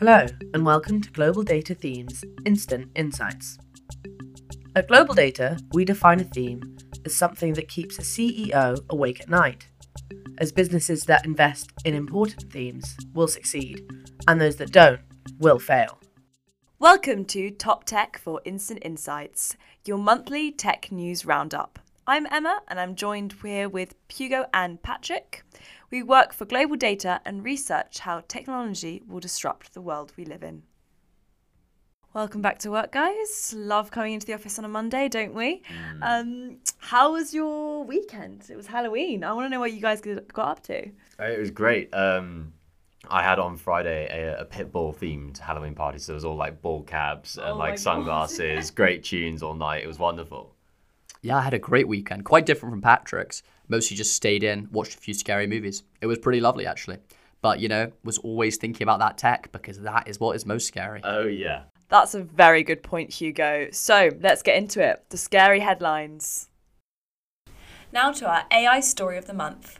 Hello, and welcome to Global Data Themes Instant Insights. At Global Data, we define a theme as something that keeps a CEO awake at night, as businesses that invest in important themes will succeed, and those that don't will fail. Welcome to Top Tech for Instant Insights, your monthly tech news roundup. I'm Emma, and I'm joined here with Hugo and Patrick. We work for Global Data and research how technology will disrupt the world we live in. Welcome back to work, guys. Love coming into the office on a Monday, don't we? Um, how was your weekend? It was Halloween. I want to know what you guys got up to. It was great. Um, I had on Friday a, a Pitbull themed Halloween party, so it was all like ball caps and Oh like sunglasses, great tunes all night. It was wonderful. Yeah, I had a great weekend. Quite different from Patrick's. Mostly just stayed in, watched a few scary movies. It was pretty lovely, actually. But, you know, was always thinking about that tech because that is what is most scary. Oh yeah. That's a very good point, Hugo. So let's get into it. The scary headlines. Now to our AI story of the month.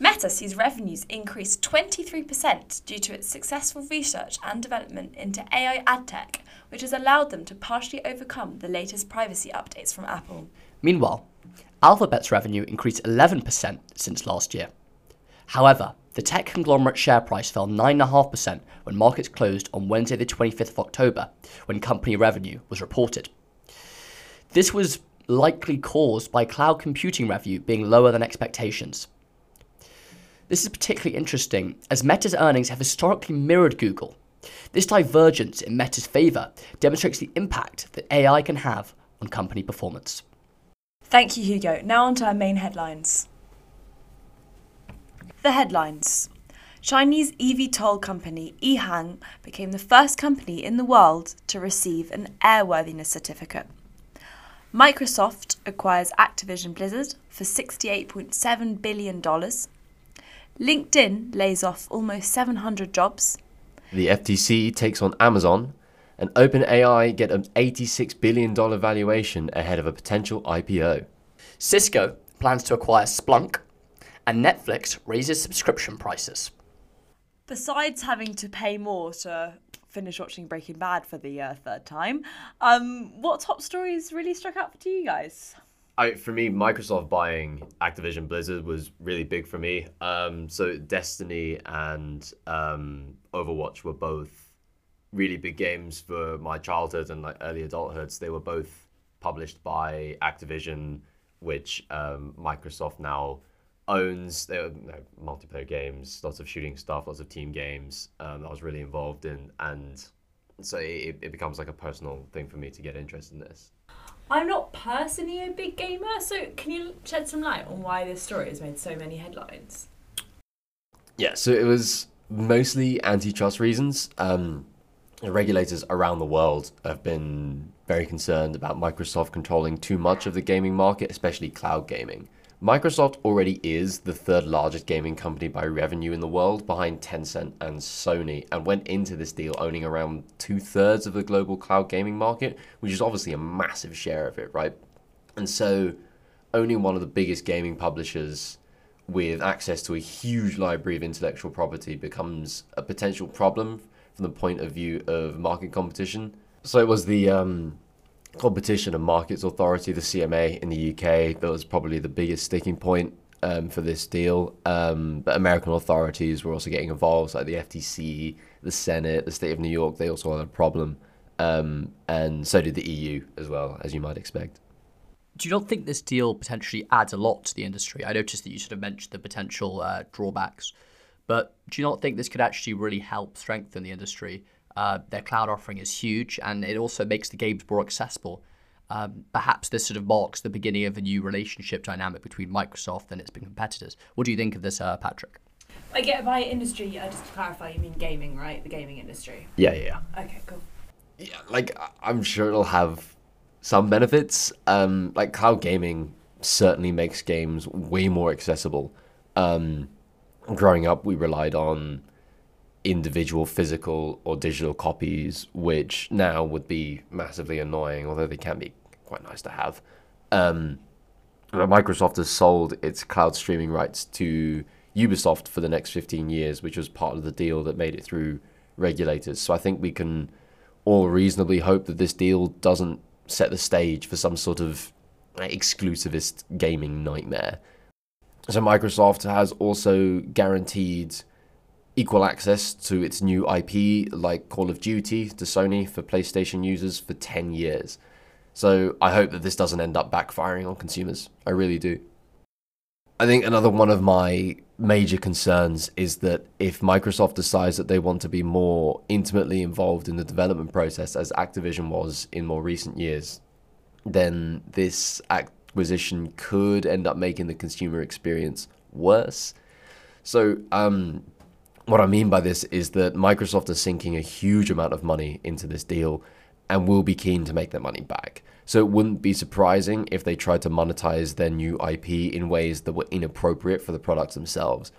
Meta sees revenues increase 23% due to its successful research and development into AI ad tech, which has allowed them to partially overcome the latest privacy updates from Apple. Meanwhile, Alphabet's revenue increased 11% since last year. However, the tech conglomerate share price fell 9.5% when markets closed on Wednesday, the 25th of October, when company revenue was reported. This was likely caused by cloud computing revenue being lower than expectations. This is particularly interesting as Meta's earnings have historically mirrored Google. This divergence in Meta's favour demonstrates the impact that AI can have on company performance. Thank you, Hugo. Now on to our main headlines. The headlines. Chinese eVTOL company EHang became the first company in the world to receive an airworthiness certificate. Microsoft acquires Activision Blizzard for $68.7 billion. LinkedIn lays off almost 700 jobs. The FTC takes on Amazon, and OpenAI get an $86 billion valuation ahead of a potential IPO. Cisco plans to acquire Splunk, and Netflix raises subscription prices. besides having to pay more to finish watching Breaking Bad for the uh, third time, um, what top stories really struck out to you guys? I, for me, Microsoft buying Activision Blizzard was really big for me. Um, so Destiny and um, Overwatch were both really big games for my childhood and like early adulthood. So they were both published by Activision, which um, Microsoft now owns. They were you know, multiplayer games, lots of shooting stuff, lots of team games um, I was really involved in, and so it, it becomes like a personal thing for me to get interested in this. I'm not personally a big gamer, so can you shed some light on why this story has made so many headlines? Yeah, so it was mostly antitrust reasons. Um, regulators around the world have been very concerned about Microsoft controlling too much of the gaming market, especially cloud gaming. Microsoft already is the third largest gaming company by revenue in the world, behind Tencent and Sony, and went into this deal owning around two thirds of the global cloud gaming market, which is obviously a massive share of it, right? And so, owning one of the biggest gaming publishers with access to a huge library of intellectual property becomes a potential problem from the point of view of market competition. So it was the um, Competition and Markets Authority, the CMA in the UK, that was probably the biggest sticking point um, for this deal. Um, but American authorities were also getting involved, like the FTC, the Senate, the state of New York. They also had a problem, um, and so did the EU as well, as you might expect. Do you not think this deal potentially adds a lot to the industry? I noticed that you sort of mentioned the potential uh, drawbacks, but do you not think this could actually really help strengthen the industry? Uh, their cloud offering is huge, and it also makes the games more accessible. Um, perhaps this sort of marks the beginning of a new relationship dynamic between Microsoft and its big competitors. What do you think of this, uh, Patrick? I get by industry, uh, just to clarify, you mean gaming, right? The gaming industry. Yeah, yeah, yeah. Okay, cool. yeah, like I- I'm sure it'll have some benefits. Um, like cloud gaming certainly makes games way more accessible. Um, growing up, we relied on individual physical or digital copies, which now would be massively annoying, although they can be quite nice to have. Um, Microsoft has sold its cloud streaming rights to Ubisoft for the next 15 years, which was part of the deal that made it through regulators. So I think we can all reasonably hope that this deal doesn't set the stage for some sort of exclusivist gaming nightmare. So Microsoft has also guaranteed equal access to its new IP like Call of Duty to Sony for PlayStation users for 10 years. So I hope that this doesn't end up backfiring on consumers. I really do. I think another one of my major concerns is that if Microsoft decides that they want to be more intimately involved in the development process as Activision was in more recent years, then this acquisition could end up making the consumer experience worse. So, um, what I mean by this is that Microsoft is sinking a huge amount of money into this deal and will be keen to make that money back. So it wouldn't be surprising if they tried to monetize their new IP in ways that were inappropriate for the products themselves.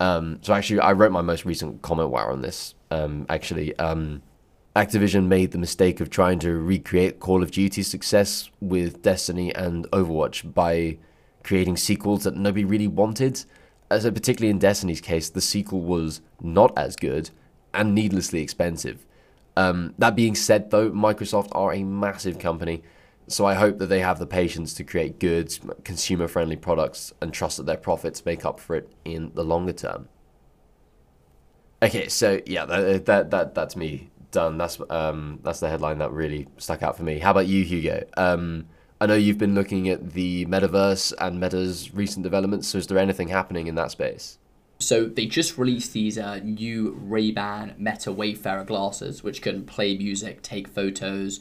Um, so actually, I wrote my most recent comment wire on this. Um, actually, um, Activision made the mistake of trying to recreate Call of Duty's success with Destiny and Overwatch by creating sequels that nobody really wanted. So particularly in Destiny's case, the sequel was not as good and needlessly expensive. Um, that being said, though, Microsoft are a massive company, so I hope that they have the patience to create good, consumer friendly products and trust that their profits make up for it in the longer term. Okay, so yeah, that, that, that that's me done. That's um that's the headline that really stuck out for me. How about you, Hugo? Um, I know you've been looking at the metaverse and Meta's recent developments. So is there anything happening in that space? So they just released these uh, new Ray-Ban Meta Wayfarer glasses, which can play music, take photos,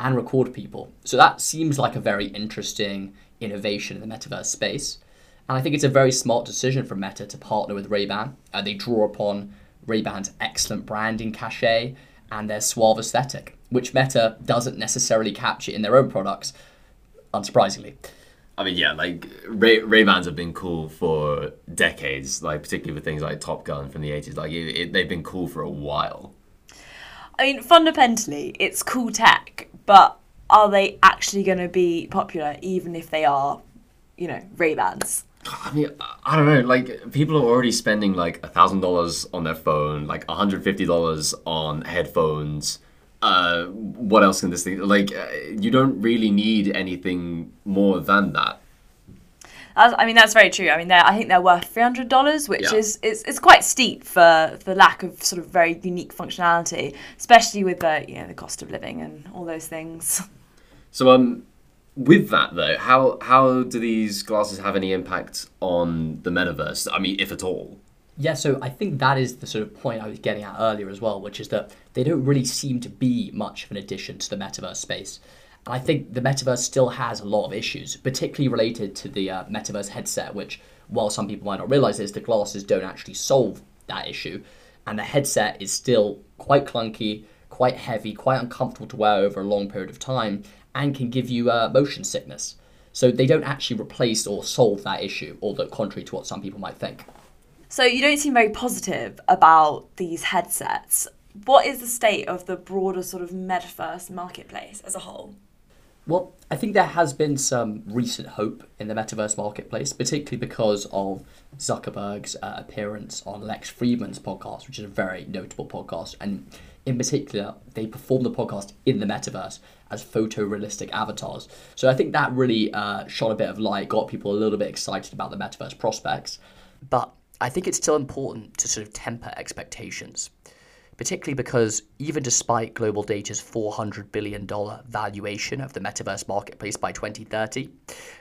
and record people. So that seems like a very interesting innovation in the metaverse space. And I think it's a very smart decision for Meta to partner with Ray-Ban. Uh, they draw upon Ray-Ban's excellent branding cachet and their suave aesthetic, which Meta doesn't necessarily capture in their own products, unsurprisingly. I mean, yeah, like Ray Ray Bans have been cool for decades, like particularly with things like Top Gun from the eighties. Like it, it, they've been cool for a while. I mean, fundamentally, it's cool tech, but are they actually going to be popular, even if they are, you know, Ray Bans? I mean, I don't know. Like people are already spending like a thousand dollars on their phone, like hundred fifty dollars on headphones. Uh, what else can this thing like? Uh, you don't really need anything more than that. I mean, that's very true. I mean, I think they're worth three hundred dollars, which Yeah. is it's, it's quite steep for the lack of sort of very unique functionality, especially with the you know the cost of living and all those things. So um, with that though, how how do these glasses have any impact on the metaverse? I mean, if at all. Yeah, so I think that is the sort of point I was getting at earlier as well, which is that they don't really seem to be much of an addition to the metaverse space. And I think the metaverse still has a lot of issues, particularly related to the uh, metaverse headset, which, while some people might not realize this, the glasses don't actually solve that issue. And the headset is still quite clunky, quite heavy, quite uncomfortable to wear over a long period of time, and can give you uh, motion sickness. So they don't actually replace or solve that issue, although contrary to what some people might think. So you don't seem very positive about these headsets. What is the state of the broader sort of metaverse marketplace as a whole? Well, I think there has been some recent hope in the metaverse marketplace, particularly because of Zuckerberg's uh, appearance on Lex Fridman's podcast, which is a very notable podcast. And in particular, they performed the podcast in the metaverse as photorealistic avatars. So I think that really uh, a bit of light, got people a little bit excited about the metaverse prospects. But I think it's still important to sort of temper expectations particularly because even despite Global Data's $400 billion valuation of the metaverse marketplace by 2030,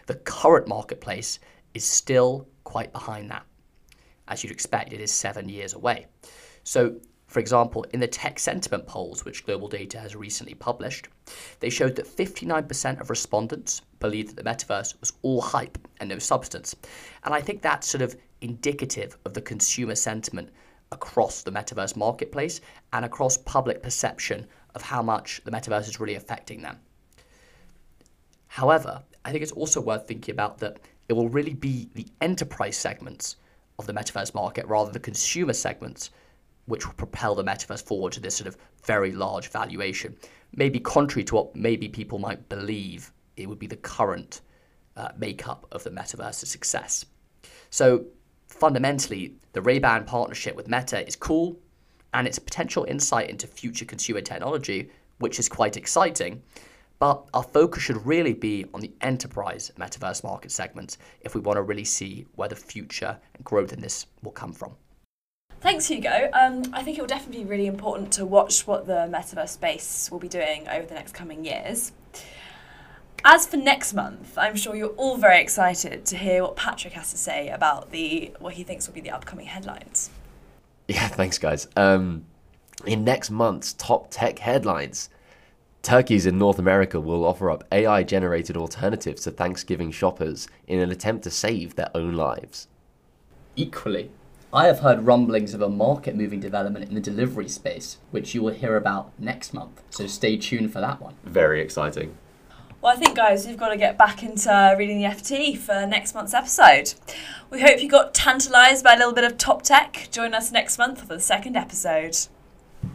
the current marketplace is still quite behind that. As you'd expect, it is seven years away. So, for example, in the tech sentiment polls, which Global Data has recently published, they showed that 59% of respondents believed that the metaverse was all hype and no substance. And I think that sort of indicative of the consumer sentiment across the metaverse marketplace and across public perception of how much the metaverse is really affecting them. However, I think it's also worth thinking about that it will really be the enterprise segments of the metaverse market rather than the consumer segments which will propel the metaverse forward to this sort of very large valuation. Maybe contrary to what maybe people might believe, it would be the current uh, makeup of the metaverse's success. So fundamentally, the Ray-Ban partnership with Meta is cool, and it's a potential insight into future consumer technology, which is quite exciting. But our focus should really be on the enterprise metaverse market segment if we want to really see where the future and growth in this will come from. Thanks, Hugo. Um, I think it will definitely be really important to watch what the metaverse space will be doing over the next coming years. As for next month, I'm sure you're all very excited to hear what Patrick has to say about the what he thinks will be the upcoming headlines. Yeah, thanks, guys. Um, in next month's top tech headlines, turkeys in North America will offer up AI generated alternatives to Thanksgiving shoppers in an attempt to save their own lives. Equally, I have heard rumblings of a market moving development in the delivery space, which you will hear about next month, so stay tuned for that one. Very exciting. Well, I think, guys, we've got to get back into uh, reading the FT for next month's episode. We hope you got tantalised by a little bit of top tech. Join us next month for the second episode.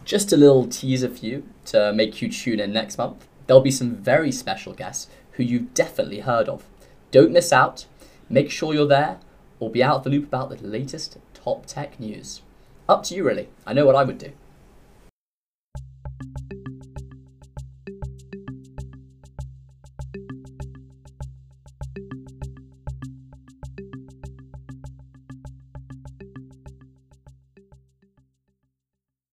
Just a little teaser for you to make you tune in next month. There'll be some very special guests who you've definitely heard of. Don't miss out. Make sure you're there or be out of the loop about the latest top tech news. Up to you, really. I know what I would do.